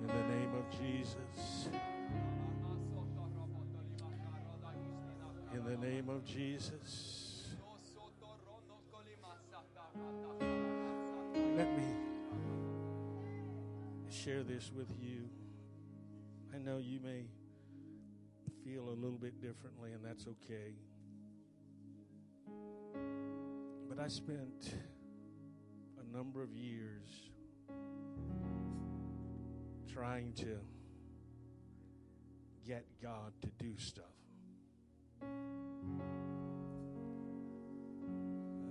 In the name of Jesus. In the name of Jesus. Let me share this with you. I know you may feel a little bit differently, and that's okay. But I spent a number of years trying to get God to do stuff. I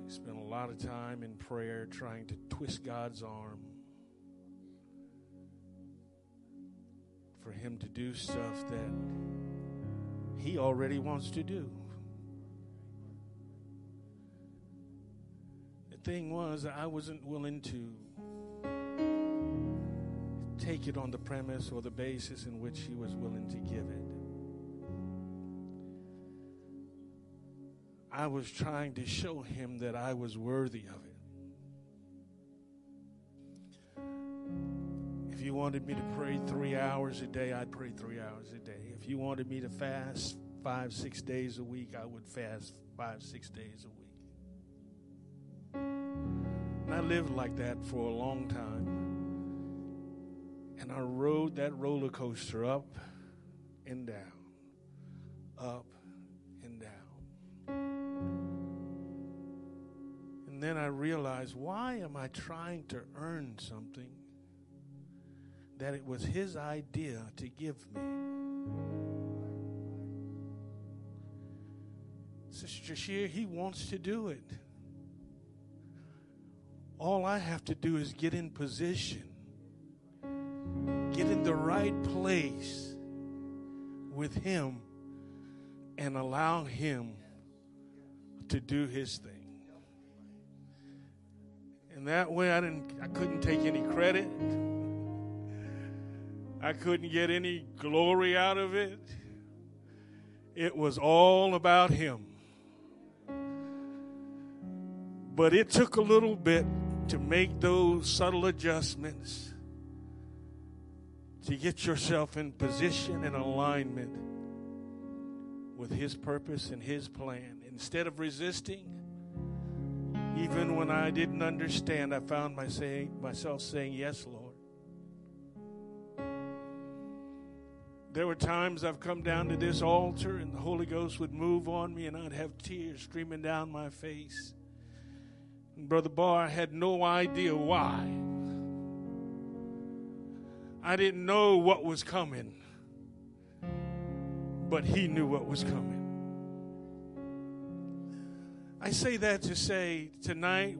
spent a lot of time in prayer trying to twist God's arm for Him to do stuff that He already wants to do. Thing was, I wasn't willing to take it on the premise or the basis in which He was willing to give it. I was trying to show him that I was worthy of it. If you wanted me to pray three hours a day, I'd pray three hours a day. If you wanted me to fast five, six days a week, I would fast five, six days a week. Lived like that for a long time. And I rode that roller coaster up and down, up and down. And then I realized why am I trying to earn something that it was his idea to give me? Sister Jashir, he wants to do it. All I have to do is get in position, get in the right place with him, and allow him to do his thing. And that way I didn't I couldn't take any credit. I couldn't get any glory out of it. It was all about him. But it took a little bit to make those subtle adjustments to get yourself in position and alignment with his purpose and his plan. Instead of resisting, even when I didn't understand, I found my saying, myself saying, Yes, Lord. There were times I've come down to this altar and the Holy Ghost would move on me and I'd have tears streaming down my face. Brother Barr had no idea why. I didn't know what was coming, but he knew what was coming. I say that to say tonight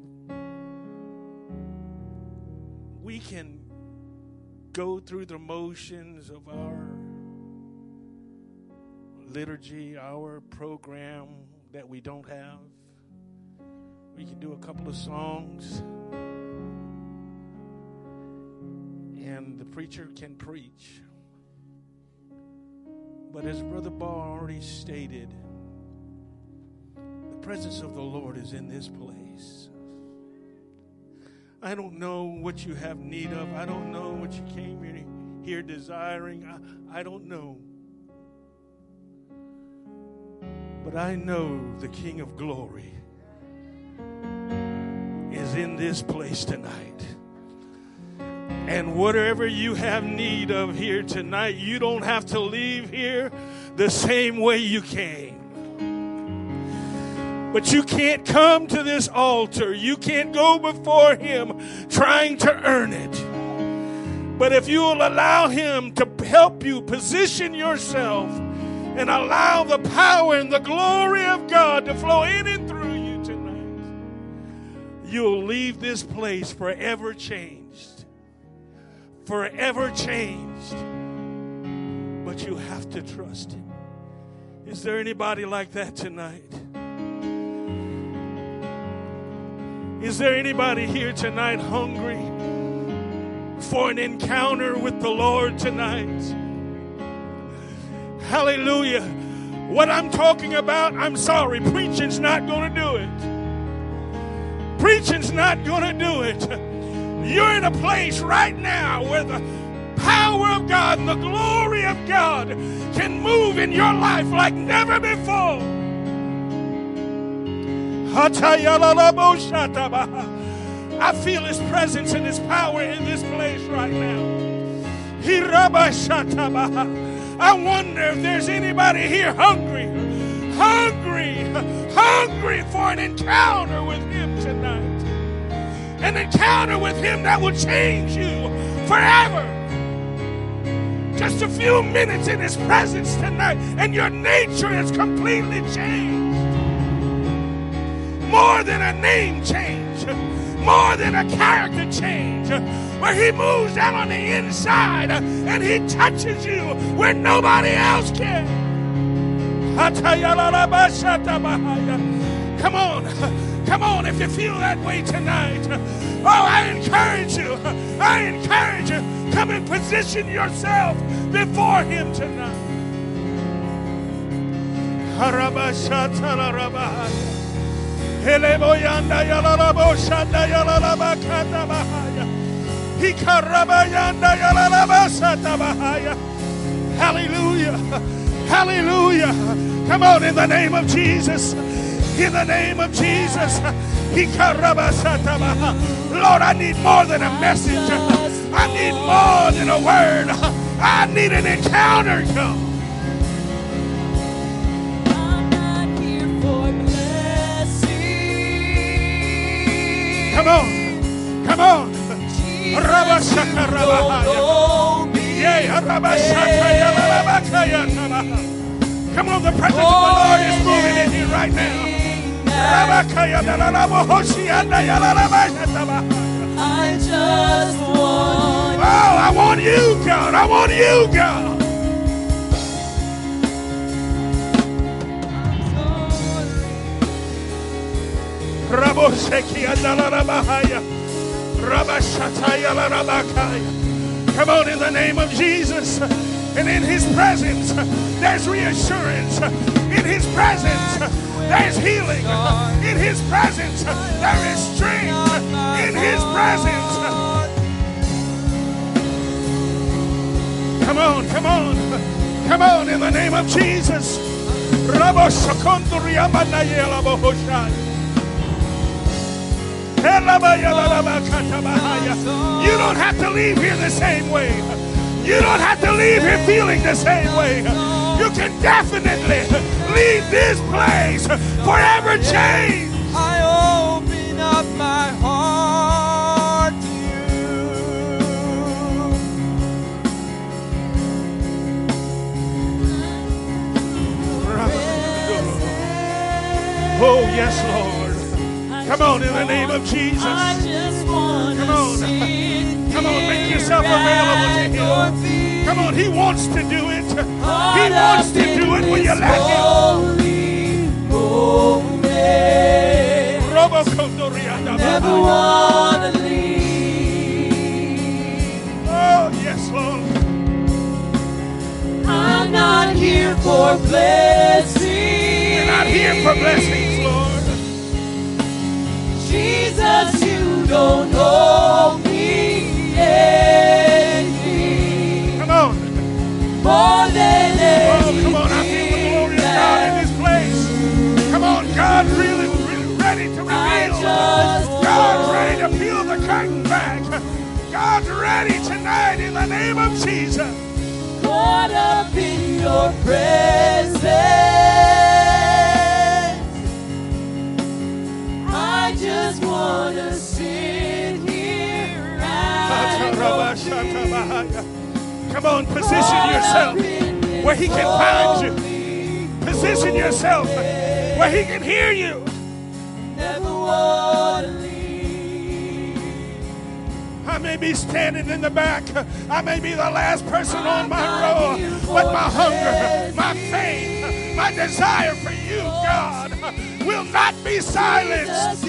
we can go through the motions of our liturgy, our program that we don't have. We can do a couple of songs, and the preacher can preach. But as Brother Barr already stated, the presence of the Lord is in this place. I don't know what you have need of. I don't know what you came here, here desiring. I, I don't know. But I know the King of glory is in this place tonight. And whatever you have need of here tonight, you don't have to leave here the same way you came. But you can't come to this altar. You can't go before Him trying to earn it. But if you will allow Him to help you position yourself and allow the power and the glory of God to flow in and you'll leave this place forever changed forever changed. But you have to trust Him. Is there anybody like that tonight? Is there anybody here tonight hungry for an encounter with the Lord tonight? Hallelujah. What I'm talking about, I'm sorry, preaching's not going to do it. Preaching's not going to do it. You're in a place right now where the power of God and the glory of God can move in your life like never before. I feel His presence and His power in this place right now. I wonder if there's anybody here hungry, hungry, hungry for an encounter with Him. An encounter with Him that will change you forever. Just a few minutes in His presence tonight, and your nature is completely changed. More than a name change, more than a character change, where He moves down on the inside and He touches you where nobody else can. Come on, come on, if you feel that way tonight. Oh, I encourage you, I encourage you, come and position yourself before Him tonight. Hallelujah. Hallelujah. Come on in the name of Jesus. In the name of Jesus. Lord, I need more than a message. I need more than a word. I need an encounter, God. I'm not here for blessing. Come on. Come on. Jesus, Rabashaka you rabahaya. don't know me. Yay, Rabashaka yalalabakaya tabaha. Come on, the presence of the Lord is moving in here right now. I just want Oh, I want you, God. I want you, God. Rabosheki andalalabahaya. Rabashataya larabakaya. Come on, in the name of Jesus. And in his presence, there's reassurance. In his presence, there's healing. In his presence, there is strength. In his presence. Come on, come on. Come on, in the name of Jesus. You don't have to leave here the same way. You don't have to leave here feeling the same way. You can definitely leave this place forever changed. I open up my heart to you. Oh, yes, Lord. Come on, in the name of Jesus. I just want Come on. Come on, make yourself available to Him. Come on, He wants to do it. He wants to do it when you let Him. Never wanna leave. Oh, yes, Lord. I'm not here for blessing. We're not here for blessings, Lord. Jesus, you don't owe Oh, come on. I the God in this place. Come on. God really, ready to. God's ready to peel the curtain back. God's ready tonight in the name of Jesus. caught up in your presence. Come on, position yourself where He can find you. Position yourself where He can hear you. I'm may be standing in the back. I may be the last person on my row. But my hunger, my faith, my desire for you, God, will not be silenced.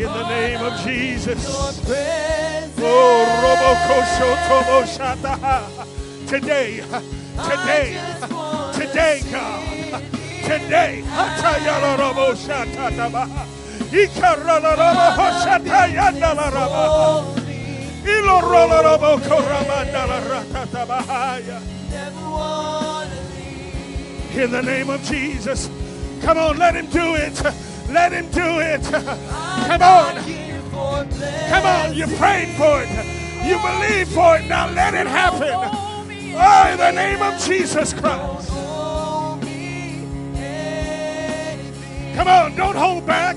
In the name of Jesus. Oh. Today, today, today, God. Today. In the name of Jesus. Come on, let him do it. Let him do it. Come on. Come on, you prayed for it. You believe for it. Now let it happen. Oh, in the name of Jesus Christ. Come on, don't hold back.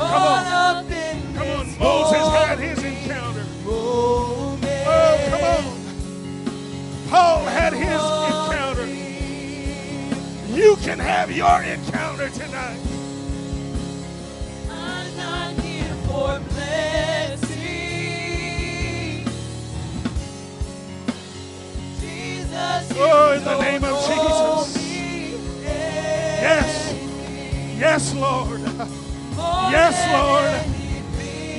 Come in Come on, Moses had his encounter. Oh, come on. Paul had his encounter. You can have your encounter tonight. I'm not here for blessing. Jesus, Oh, in the name of Jesus. Yes. Yes, Lord. Yes, Lord.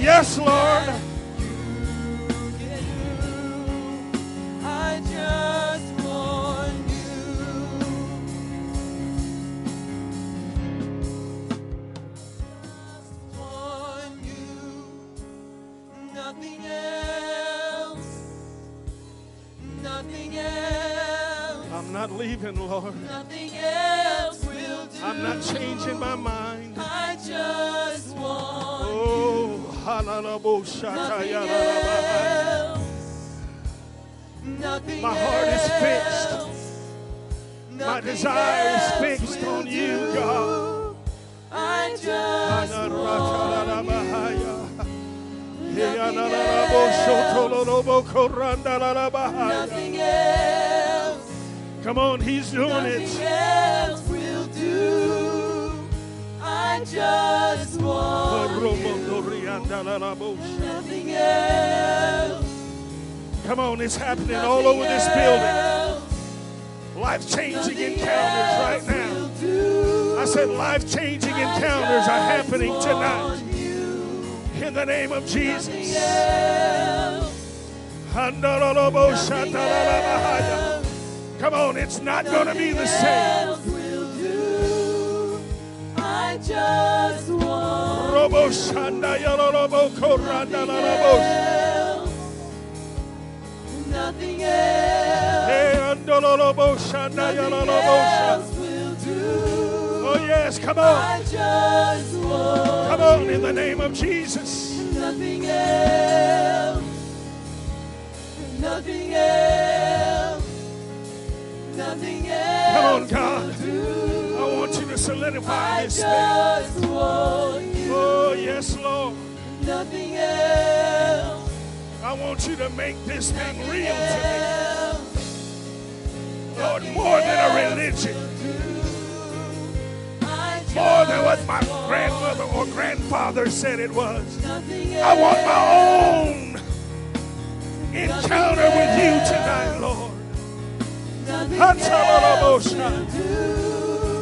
Yes, Lord. I just want you. Just want you. Nothing else. Nothing else. I'm not leaving, Lord. Nothing else will do. I'm not changing my mind. Nothing. My heart is fixed. My desire is fixed on you. God. I just nothing else. Nothing else. Come on, he's doing Nothing it. else will do. I just want. Come on, it's happening all over this building. Life changing encounters right now. I said life changing encounters are happening tonight. In the name of Jesus. Come on, it's not going to be the same. I just want Robo shandayalolobo korandalalabo. else. Nothing else. Hey, andololobo shandayalolobo sha- else will do. Oh, yes, come on. I just want Come on, in the name of Jesus. nothing else. Nothing else. Nothing else. Come on, God. Solidify I this thing. just want you. Oh, yes, Lord. Nothing else. I want you to make this thing real to me. Lord, more than a religion, more than what my grandmother or grandfather said it was. I want my own encounter with you tonight, Lord. Nothing else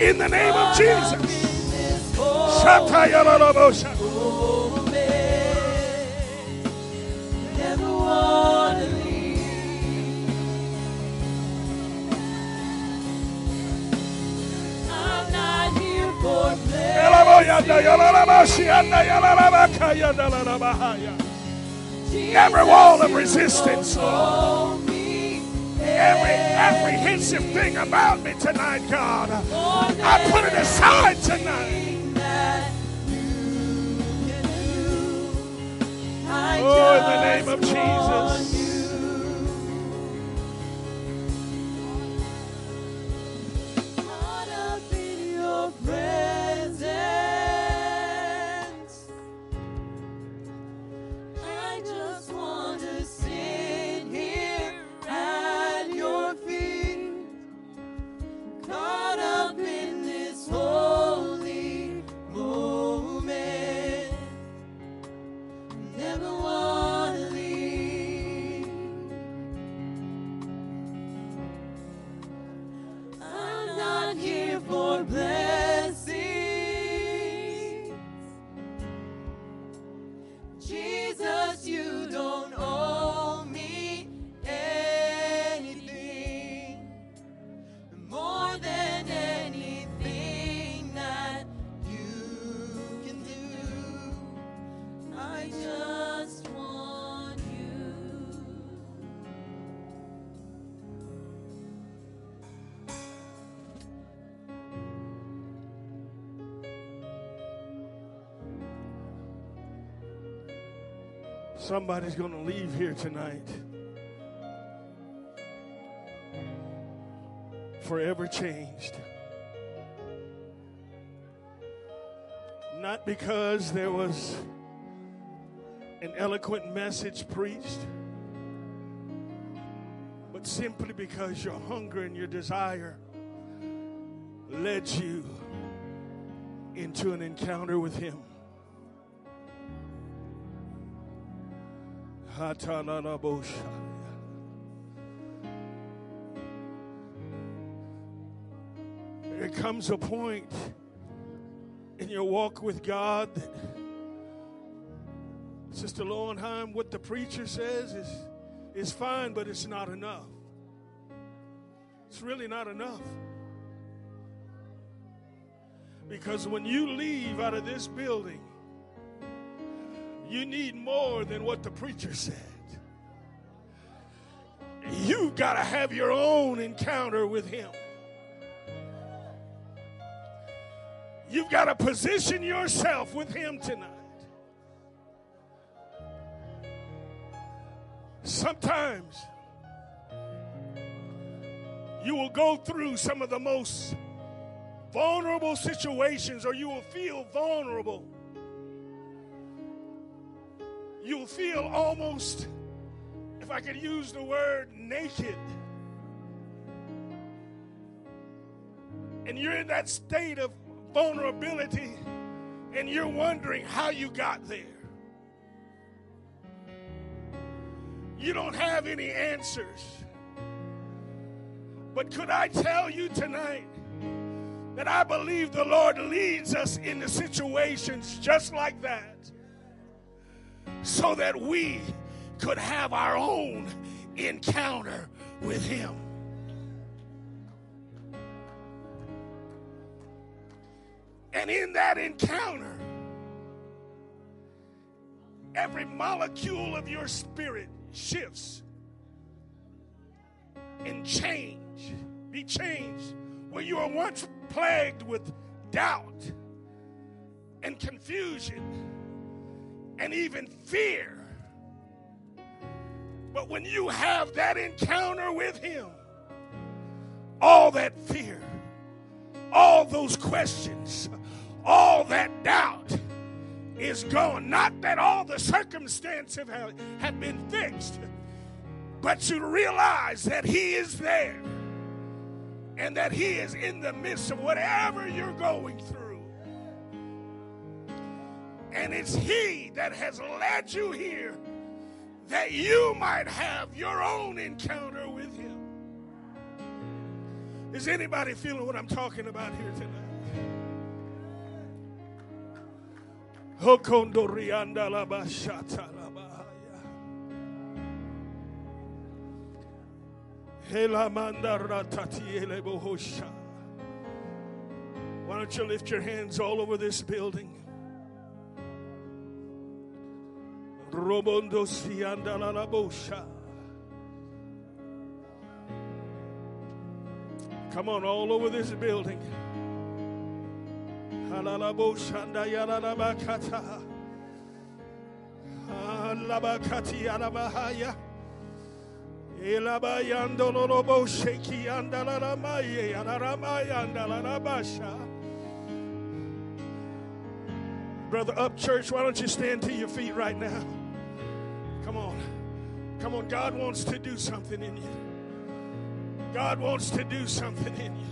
In the name of Jesus. Every wall of resistance. Every apprehensive thing about me tonight, God, I put it aside tonight. Oh, in the name of Jesus. For Somebody's going to leave here tonight forever changed. Not because there was an eloquent message preached, but simply because your hunger and your desire led you into an encounter with Him. There comes a point in your walk with God that Sister Lowenheim, what the preacher says is, is fine, but it's not enough. It's really not enough. Because when you leave out of this building, you need more than what the preacher said. You've got to have your own encounter with Him. You've got to position yourself with Him tonight. Sometimes you will go through some of the most vulnerable situations, or you will feel vulnerable. You'll feel almost, if I could use the word, naked. And you're in that state of vulnerability, and you're wondering how you got there. You don't have any answers. But could I tell you tonight that I believe the Lord leads us into situations just like that so that we could have our own encounter with Him. And in that encounter, every molecule of your spirit shifts and change, be changed. Where you were once plagued with doubt and confusion and even fear. But when you have that encounter with Him, all that fear, all those questions, all that doubt is gone. Not that all the circumstances have, have been fixed, but to realize that He is there and that He is in the midst of whatever you're going through. And it's He that has led you here that you might have your own encounter with Him. Is anybody feeling what I'm talking about here tonight? Why don't you lift your hands all over this building? Robondo sianda la bosha. Come on, all over this building. Alabakati alabahaya. Elabayando lolobo sheki andalamaye alaramaya andalalabasha. Brother Upchurch, why don't you stand to your feet right now? Come on. Come on. God wants to do something in you. God wants to do something in you.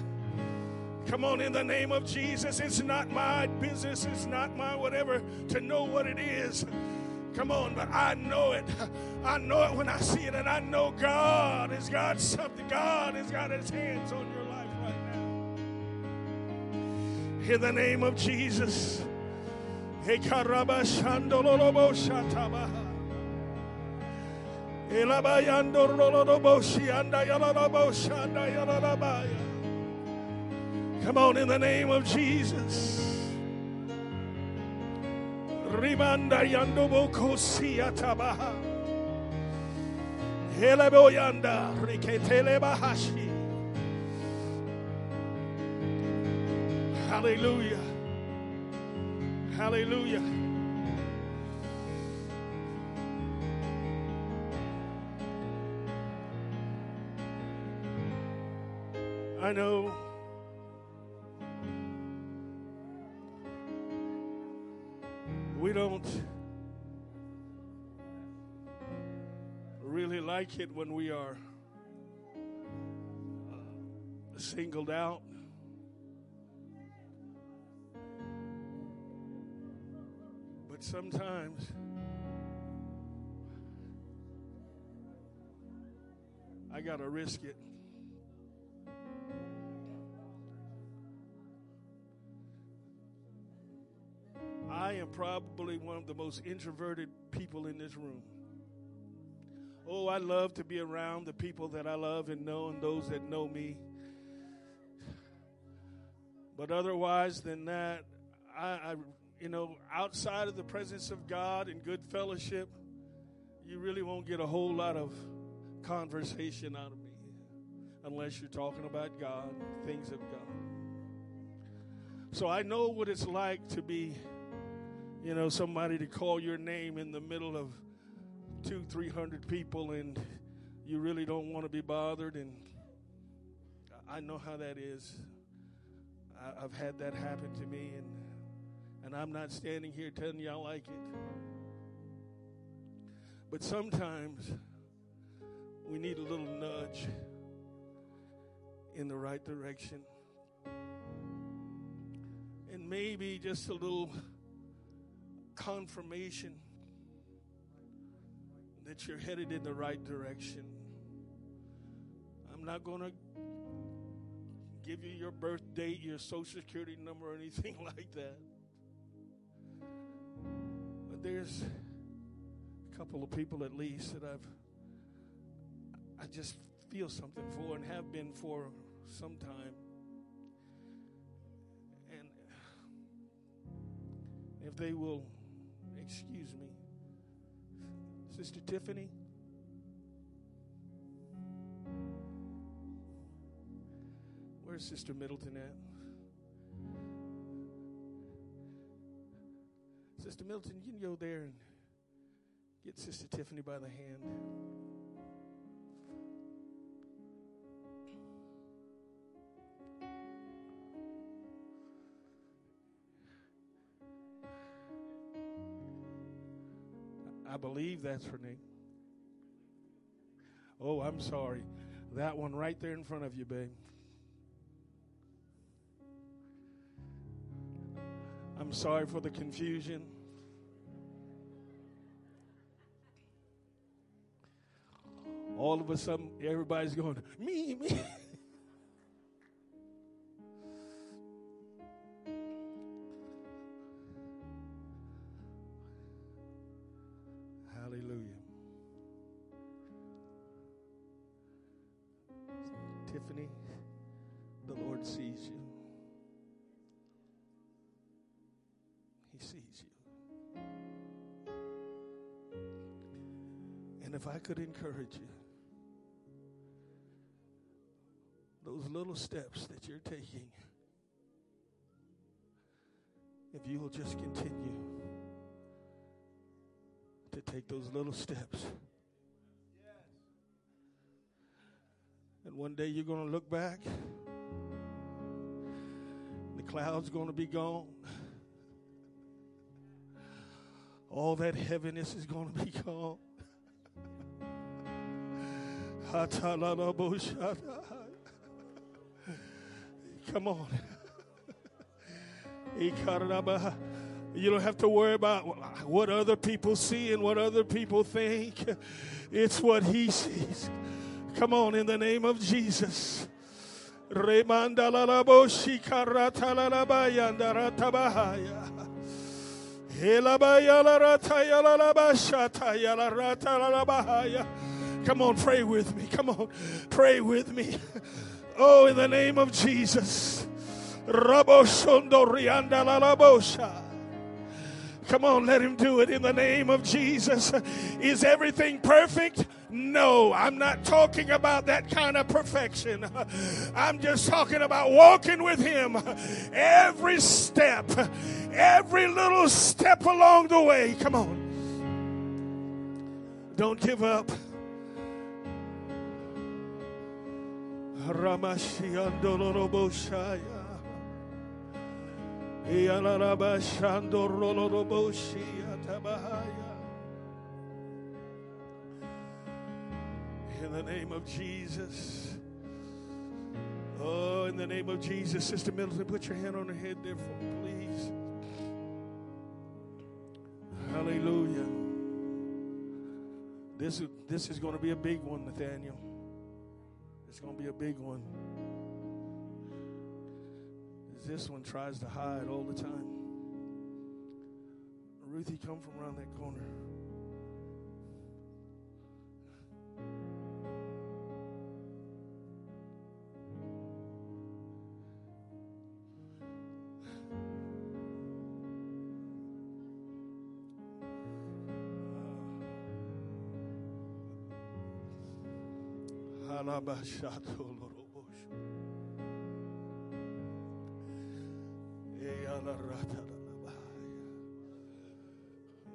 Come on, in the name of Jesus. It's not my business, it's not my whatever to know what it is. Come on, but I know it. I know it when I see it, and I know God has got something. God has got his hands on your life right now. In the name of Jesus. Come on, in the name of Jesus. Rimanda yandoboko siyatabaha. Heleboyanda riketele bahashi. Hallelujah. Hallelujah. I know we don't really like it when we are singled out. But sometimes I got to risk it. I am probably one of the most introverted people in this room. Oh, I love to be around the people that I love and know and those that know me. But otherwise than that, I, I you know, outside of the presence of God and good fellowship, you really won't get a whole lot of conversation out of me unless you're talking about God, things of God. So I know what it's like to be, you know, somebody to call your name in the middle of two, three hundred people and you really don't want to be bothered. And I know how that is. I've had that happen to me, and and I'm not standing here telling you I like it. But sometimes we need a little nudge in the right direction. And maybe just a little confirmation that you're headed in the right direction. I'm not going to give you your birth date, your social security number, or anything like that. There's a couple of people at least that I've I just feel something for and have been for some time. And if they will excuse me, Sister Tiffany. Where's Sister Middleton at? Sister Milton, you can go there and get Sister Tiffany by the hand. I believe that's her name. Oh, I'm sorry. That one right there in front of you, babe. I'm sorry for the confusion. All of a sudden, everybody's going, me, me. Hallelujah. Tiffany, the Lord sees you. He sees you. And if I could encourage you, those little steps that you're taking, if you will just continue to take those little steps. And one day you're going to look back, the cloud's are going to be gone. All that heaviness is going to be gone. Come on. Uh, you don't have to worry about what other people see and what other people think. It's what he sees. Come on, in the name of Jesus. Come on, pray with me. Come on, pray with me. Oh, in the name of Jesus. Come on, let him do it in the name of Jesus. Is everything perfect? No, I'm not talking about that kind of perfection. I'm just talking about walking with him every step, every little step along the way. Come on. Don't give up. Ramashiandoloroboshaya. In the name of Jesus. Oh, in the name of Jesus, Sister Middleton, put your hand on her head there please. Hallelujah. This is, this is going to be a big one, Nathaniel. It's going to be a big one this one tries to hide all the time. Ruthie, come from around that corner.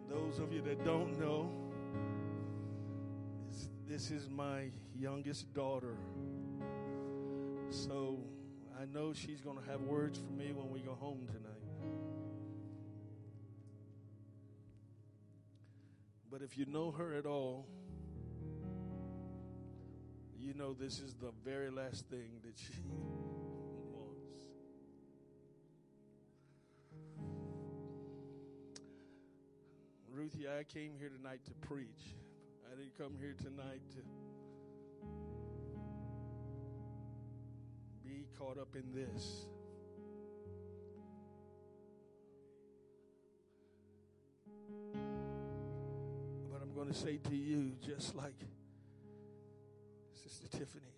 Those of you that don't know, this is my youngest daughter. So I know she's going to have words for me when we go home tonight. But if you know her at all, know this is the very last thing that she wants. Ruthie, I came here tonight to preach. I didn't come here tonight to be caught up in this. But I'm going to say to you, just like Tiffany,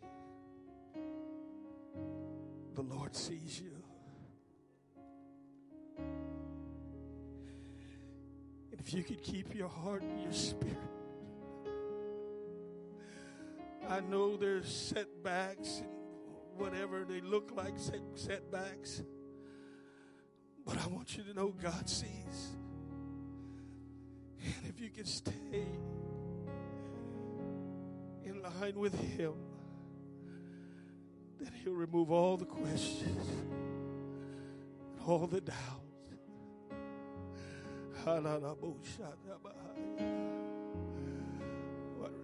the Lord sees you. And if you could keep your heart and your spirit. I know there's setbacks and whatever they look like setbacks, but I want you to know God sees. And if you can stay with Him, then He'll remove all the questions, and all the doubts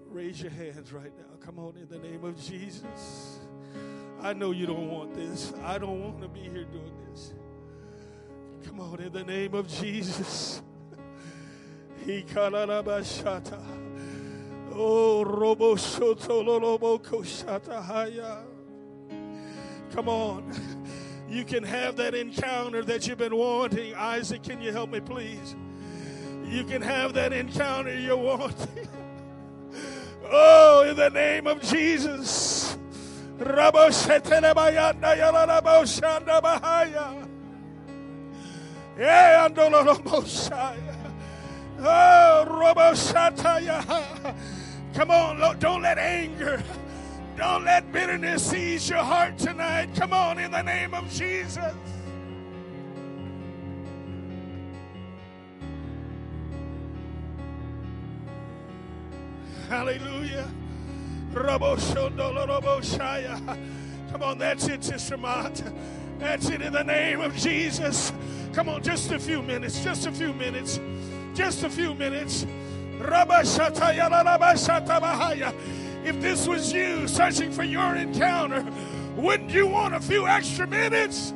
Raise your hands right now. Come on in the name of Jesus. I know you don't want this. I don't want to be here doing this. Come on in the name of Jesus. Oh, Robo Koshatahaya. Come on. You can have that encounter that you've been wanting. Isaac, can you help me, please? You can have that encounter you're wanting. Oh, in the name of Jesus. Yeah, Andololoboshaya. Oh, Robo Shataya. Come on, Lord, don't let anger, don't let bitterness seize your heart tonight. Come on, in the name of Jesus. Hallelujah. Come on, that's it, Sister Mott. That's it in the name of Jesus. Come on, just a few minutes, just a few minutes, just a few minutes. If this was you searching for your encounter, wouldn't you want a few extra minutes?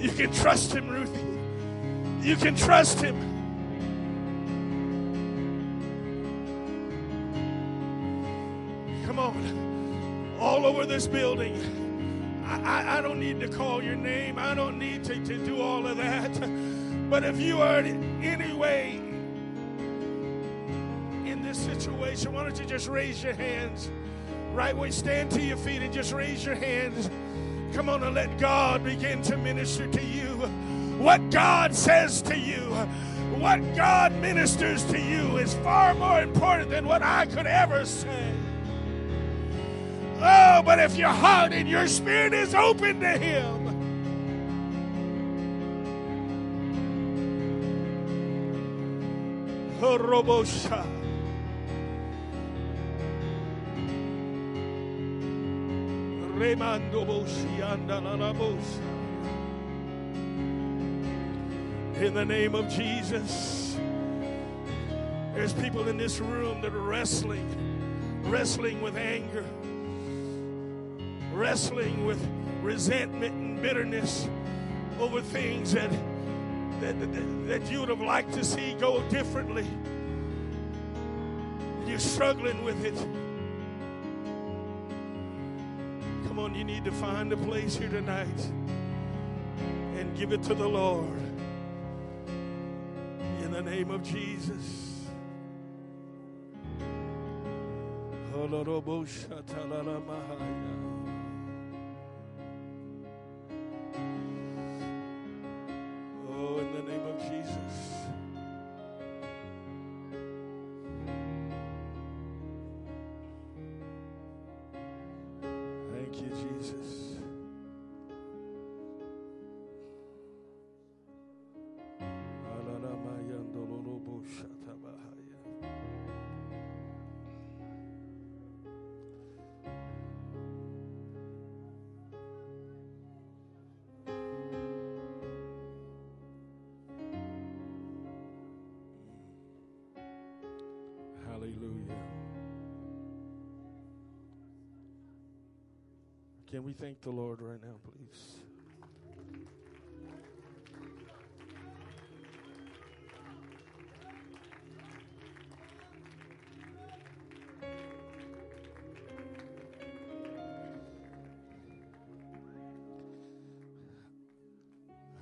You can trust him, Ruthie. You can trust him. Come on. All over this building. I, I, don't need to call your name. I don't need to, to do all of that. But if you are in any way in this situation, why don't you just raise your hands? Right way, stand to your feet and just raise your hands. Come on and let God begin to minister to you. What God says to you, what God ministers to you is far more important than what I could ever say. Oh, but if your heart and your spirit is open to Him, Oh, Robosha. Remando. In the name of Jesus, there's people in this room that are wrestling, wrestling with anger, wrestling with resentment and bitterness over things that that, that, that you would have liked to see go differently. You're struggling with it. Come on, you need to find a place here tonight and give it to the Lord. In the name of Jesus. Oh, you, Jesus. Can we thank the Lord right now, please?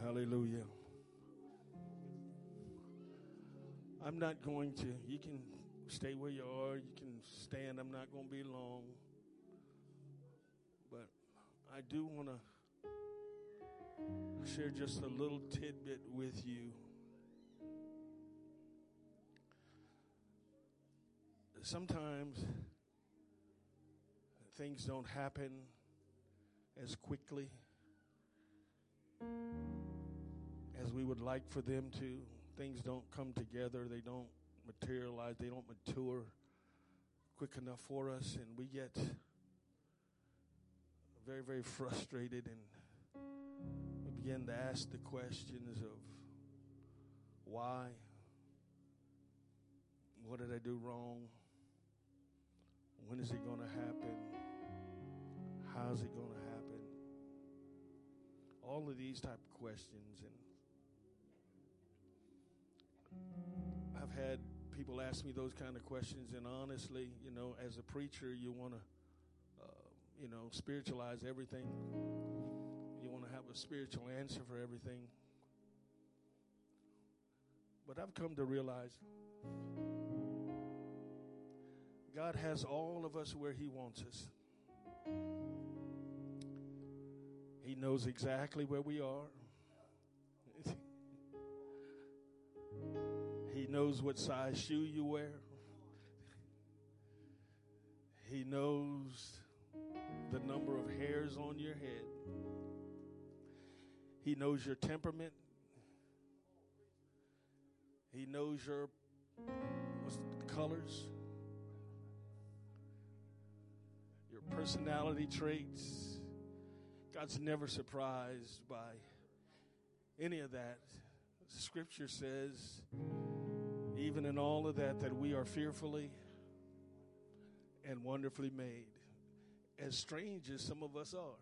Hallelujah. I'm not going to, you can stay where you are, you can stand. I'm not going to be long. Do want to share just a little tidbit with you. Sometimes things don't happen as quickly as we would like for them to. Things don't come together, they don't materialize, they don't mature quick enough for us, and we get very, very frustrated and we begin to ask the questions of why? What did I do wrong? When is it going to happen? How is it going to happen? all of these type of questions and I've had people ask me those kind of questions and honestly, you know, as a preacher, you want to you know, spiritualize everything. You want to have a spiritual answer for everything. But I've come to realize God has all of us where He wants us. He knows exactly where we are. he knows what size shoe you wear. He knows the number of hairs on your head. He knows your temperament. He knows your colors, your personality traits. God's never surprised by any of that. Scripture says, even in all of that, that we are fearfully and wonderfully made, as strange as some of us are.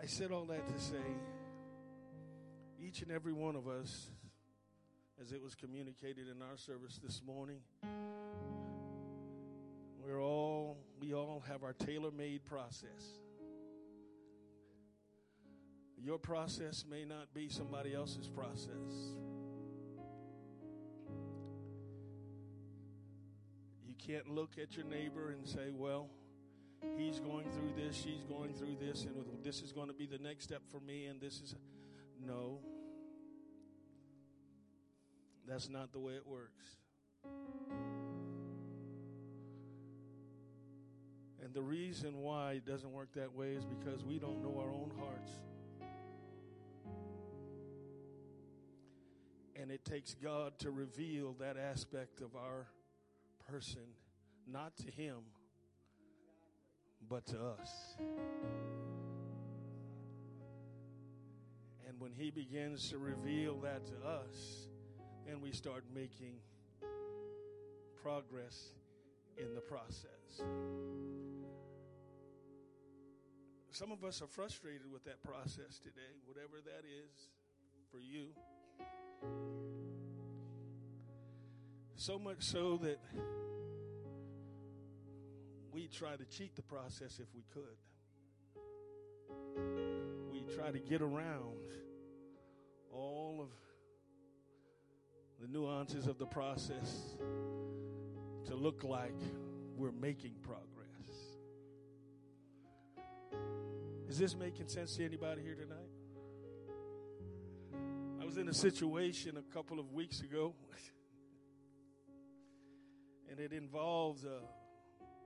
I said all that to say each and every one of us, as it was communicated in our service this morning, we're all we all have our tailor-made process. Your process may not be somebody else's process. Can't look at your neighbor and say, well, he's going through this, she's going through this, and this is going to be the next step for me, and this is. No. That's not the way it works. And the reason why it doesn't work that way is because we don't know our own hearts. And it takes God to reveal that aspect of our person, not to Him, but to us. And when He begins to reveal that to us, then we start making progress in the process. Some of us are frustrated with that process today, whatever that is for you. So much so that we try to cheat the process if we could. We try to get around all of the nuances of the process to look like we're making progress. Is this making sense to anybody here tonight? I was in a situation a couple of weeks ago, and it involves a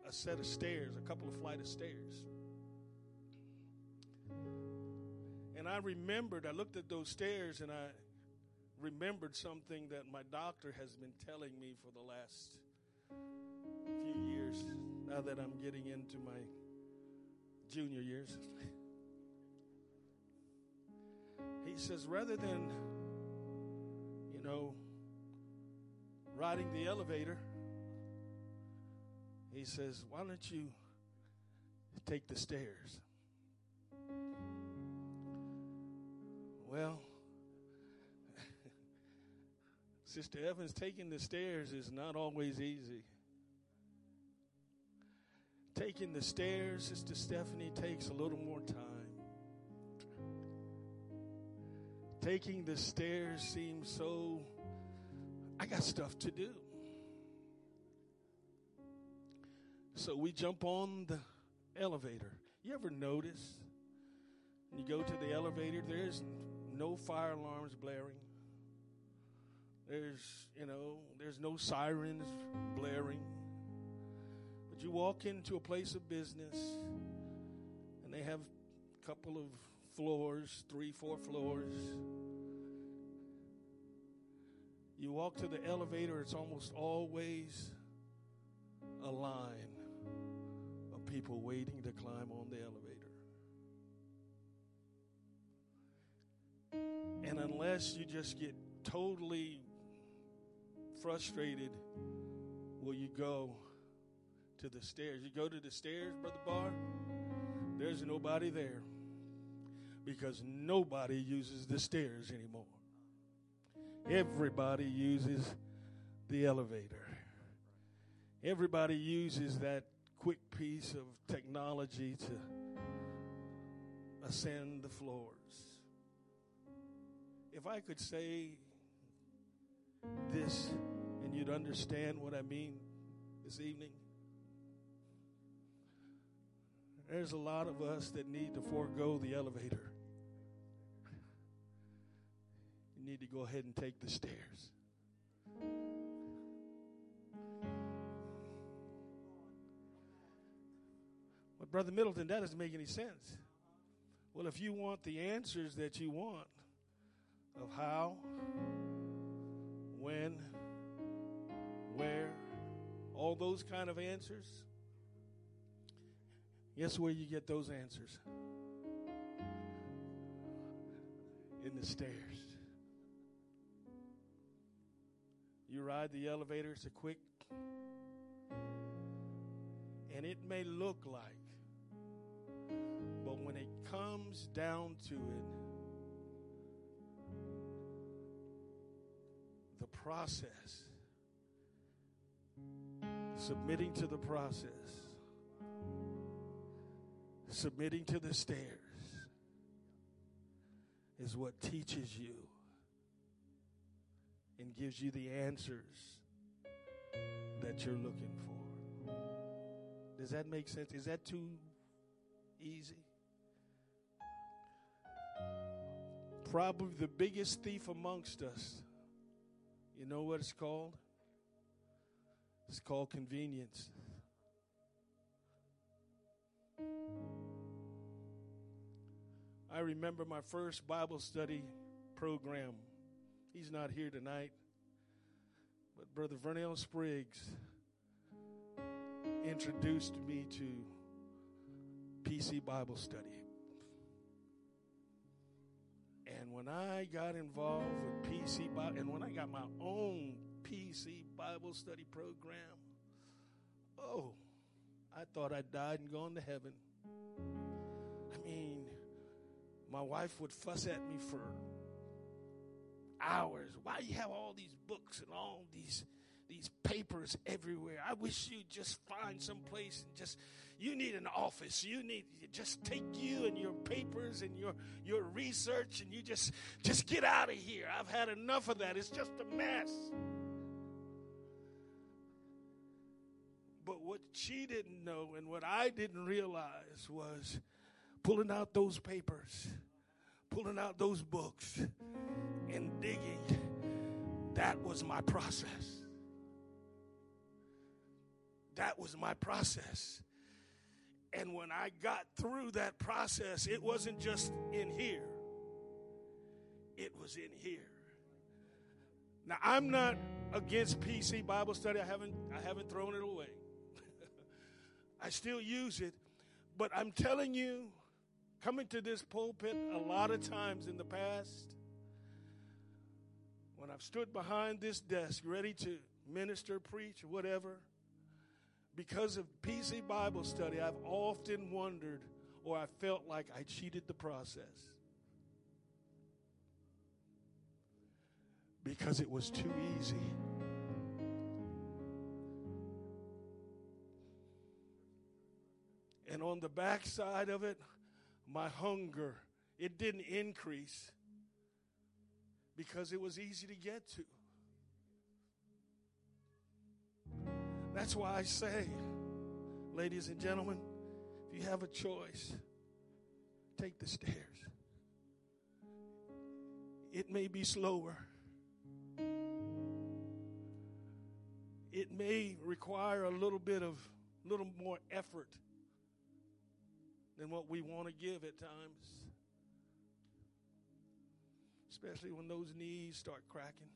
a set of stairs, a couple of flight of stairs. And I remembered, I looked at those stairs and I remembered something that my doctor has been telling me for the last few years, now that I'm getting into my junior years. he says, rather than, you know, riding the elevator, he says, Why don't you take the stairs? Well, Sister Evans, taking the stairs is not always easy. Taking the stairs, Sister Stephanie, takes a little more time. Taking the stairs seems so, I got stuff to do. So we jump on the elevator. You ever notice you go to the elevator, there's no fire alarms blaring. There's, you know, there's no sirens blaring. But you walk into a place of business and they have a couple of floors, three, four floors. You walk to the elevator, it's almost always a line people waiting to climb on the elevator. And unless you just get totally frustrated, will you go to the stairs. You go to the stairs, Brother Barr, there's nobody there because nobody uses the stairs anymore. Everybody uses the elevator. Everybody uses that quick piece of technology to ascend the floors. If I could say this and you'd understand what I mean this evening, there's a lot of us that need to forego the elevator. You need to go ahead and take the stairs. Brother Middleton, that doesn't make any sense. Well, if you want the answers that you want of how, when, where, all those kind of answers, guess where you get those answers? In the stairs. You ride the elevator, it's a quick, and it may look like comes down to it, the process, submitting to the process, submitting to the stairs, is what teaches you and gives you the answers that you're looking for. Does that make sense? Is that too easy? Probably the biggest thief amongst us. You know what it's called? It's called convenience. I remember my first Bible study program. He's not here tonight, but Brother Vernell Spriggs introduced me to PC Bible study. When I got involved with PC Bible, and when I got my own PC Bible study program, oh, I thought I'd died and gone to heaven. I mean, my wife would fuss at me for hours. Why you have all these books and all these these papers everywhere. I wish you'd just find some place and just you need an office. You need just take you and your papers and your your research and you just just get out of here. I've had enough of that. It's just a mess. But what she didn't know and what I didn't realize was pulling out those papers, pulling out those books and digging. That was my process. That was my process. And when I got through that process, it wasn't just in here, it was in here. Now, I'm not against PC Bible study. I haven't, I haven't thrown it away. I still use it. But I'm telling you, coming to this pulpit a lot of times in the past, when I've stood behind this desk ready to minister, preach, whatever, because of PC Bible study, I've often wondered or I felt like I cheated the process. Because it was too easy. And on the backside of it, my hunger, it didn't increase because it was easy to get to. That's why I say, ladies and gentlemen, if you have a choice, take the stairs. It may be slower. It may require a little bit of little more effort than what we want to give at times. Especially when those knees start cracking.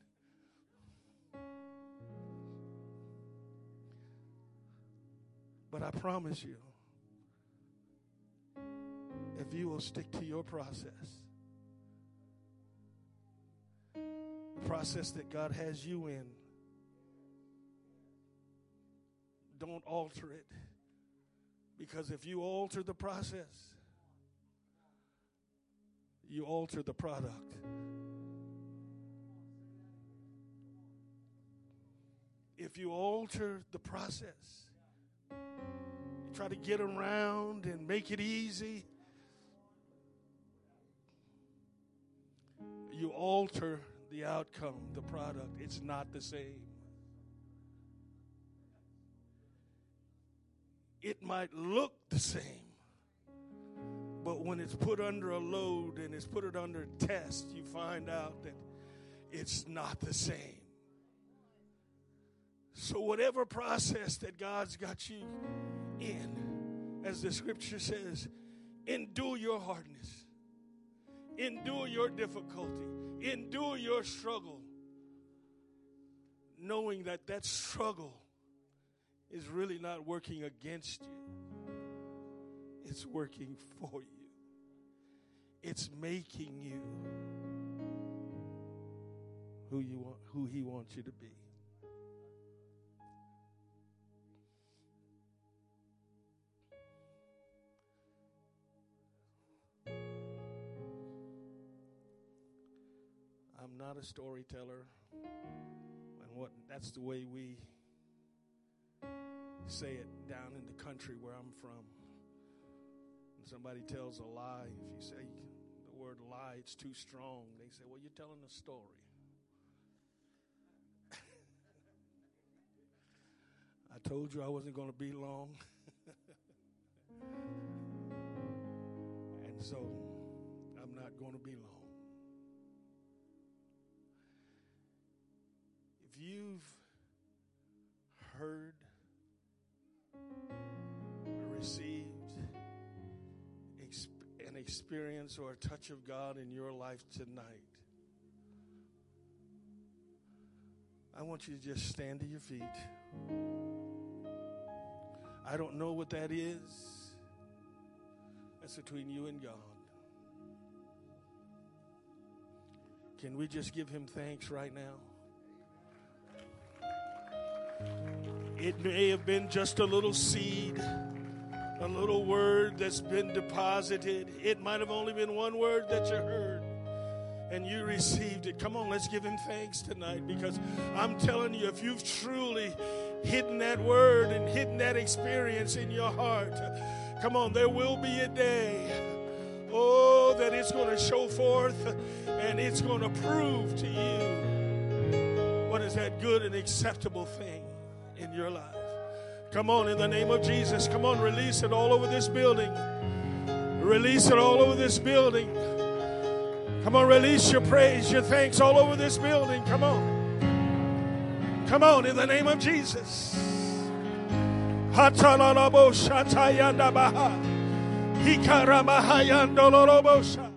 But I promise you, if you will stick to your process, the process that God has you in, don't alter it. Because if you alter the process, you alter the product. If you alter the process, you try to get around and make it easy, you alter the outcome, the product. It's not the same. It might look the same, but when it's put under a load and it's put it under test, you find out that it's not the same. So, whatever process that God's got you in, as the scripture says, endure your hardness, endure your difficulty, endure your struggle, knowing that that struggle is really not working against you, it's working for you. It's making you who you want, who he wants you to be. I'm not a storyteller, and what that's the way we say it down in the country where I'm from. When somebody tells a lie, if you say the word lie, it's too strong, they say, Well, you're telling a story. I told you I wasn't going to be long. and so I'm not going to be long. You've heard received an experience or a touch of God in your life tonight, I want you to just stand to your feet. I don't know what that is. That's between you and God. Can we just give him thanks right now? It may have been just a little seed, a little word that's been deposited. It might have only been one word that you heard and you received it. Come on, let's give him thanks tonight because I'm telling you, if you've truly hidden that word and hidden that experience in your heart, come on, there will be a day. Oh, that it's going to show forth and it's going to prove to you what is that good and acceptable thing in your life. Come on, in the name of Jesus. Come on, release it all over this building. Release it all over this building. Come on, release your praise, your thanks all over this building. Come on. Come on, in the name of Jesus. Hikaramahayandolorobosha.